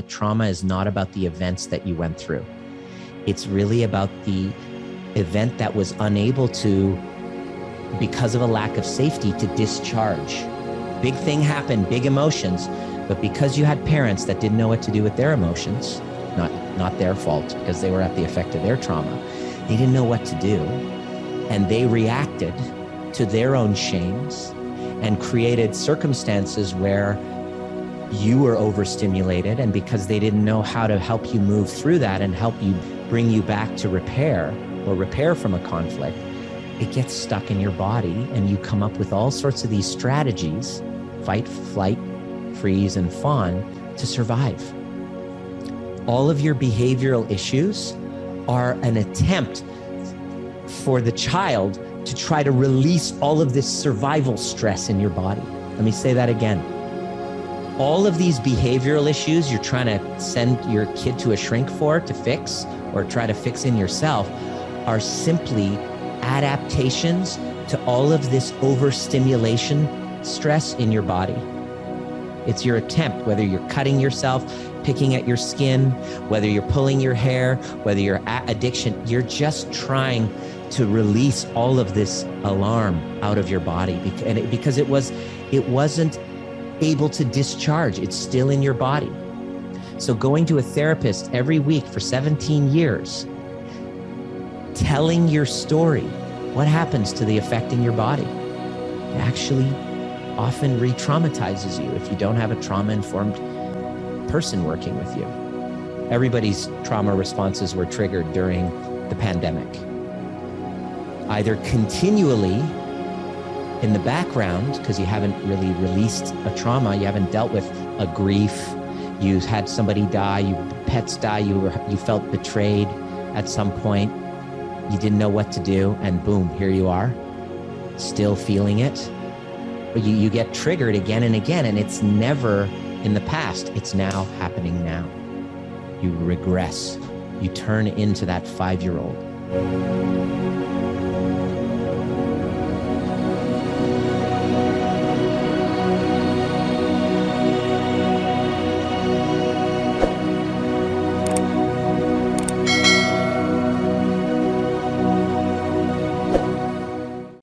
that trauma is not about the events that you went through. It's really about the event that was unable to, because of a lack of safety, to discharge. Big thing happened, big emotions, but because you had parents that didn't know what to do with their emotions, not, not their fault because they were at the effect of their trauma, they didn't know what to do. And they reacted to their own shames and created circumstances where you were overstimulated. And because they didn't know how to help you move through that and help you bring you back to repair or repair from a conflict, it gets stuck in your body and you come up with all sorts of these strategies fight, flight, freeze, and fawn to survive. All of your behavioral issues are an attempt for the child to try to release all of this survival stress in your body. Let me say that again. All of these behavioral issues you're trying to send your kid to a shrink for to fix or try to fix in yourself are simply adaptations to all of this overstimulation stress in your body. It's your attempt, whether you're cutting yourself, picking at your skin, whether you're pulling your hair, whether you're at addiction, you're just trying to release all of this alarm out of your body because it was it wasn't able to discharge. It's still in your body. So going to a therapist every week for 17 years, telling your story, what happens to the effect in your body? It actually often re traumatizes you if you don't have a trauma informed person working with you. Everybody's trauma responses were triggered during the pandemic. Either continually in the background, because you haven't really released a trauma, you haven't dealt with a grief, you had somebody die, you pets die, you were, you felt betrayed at some point, you didn't know what to do, and boom, here you are, still feeling it but you, you get triggered again and again, and it's never in the past, it's now happening now. You regress, you turn into that five year old.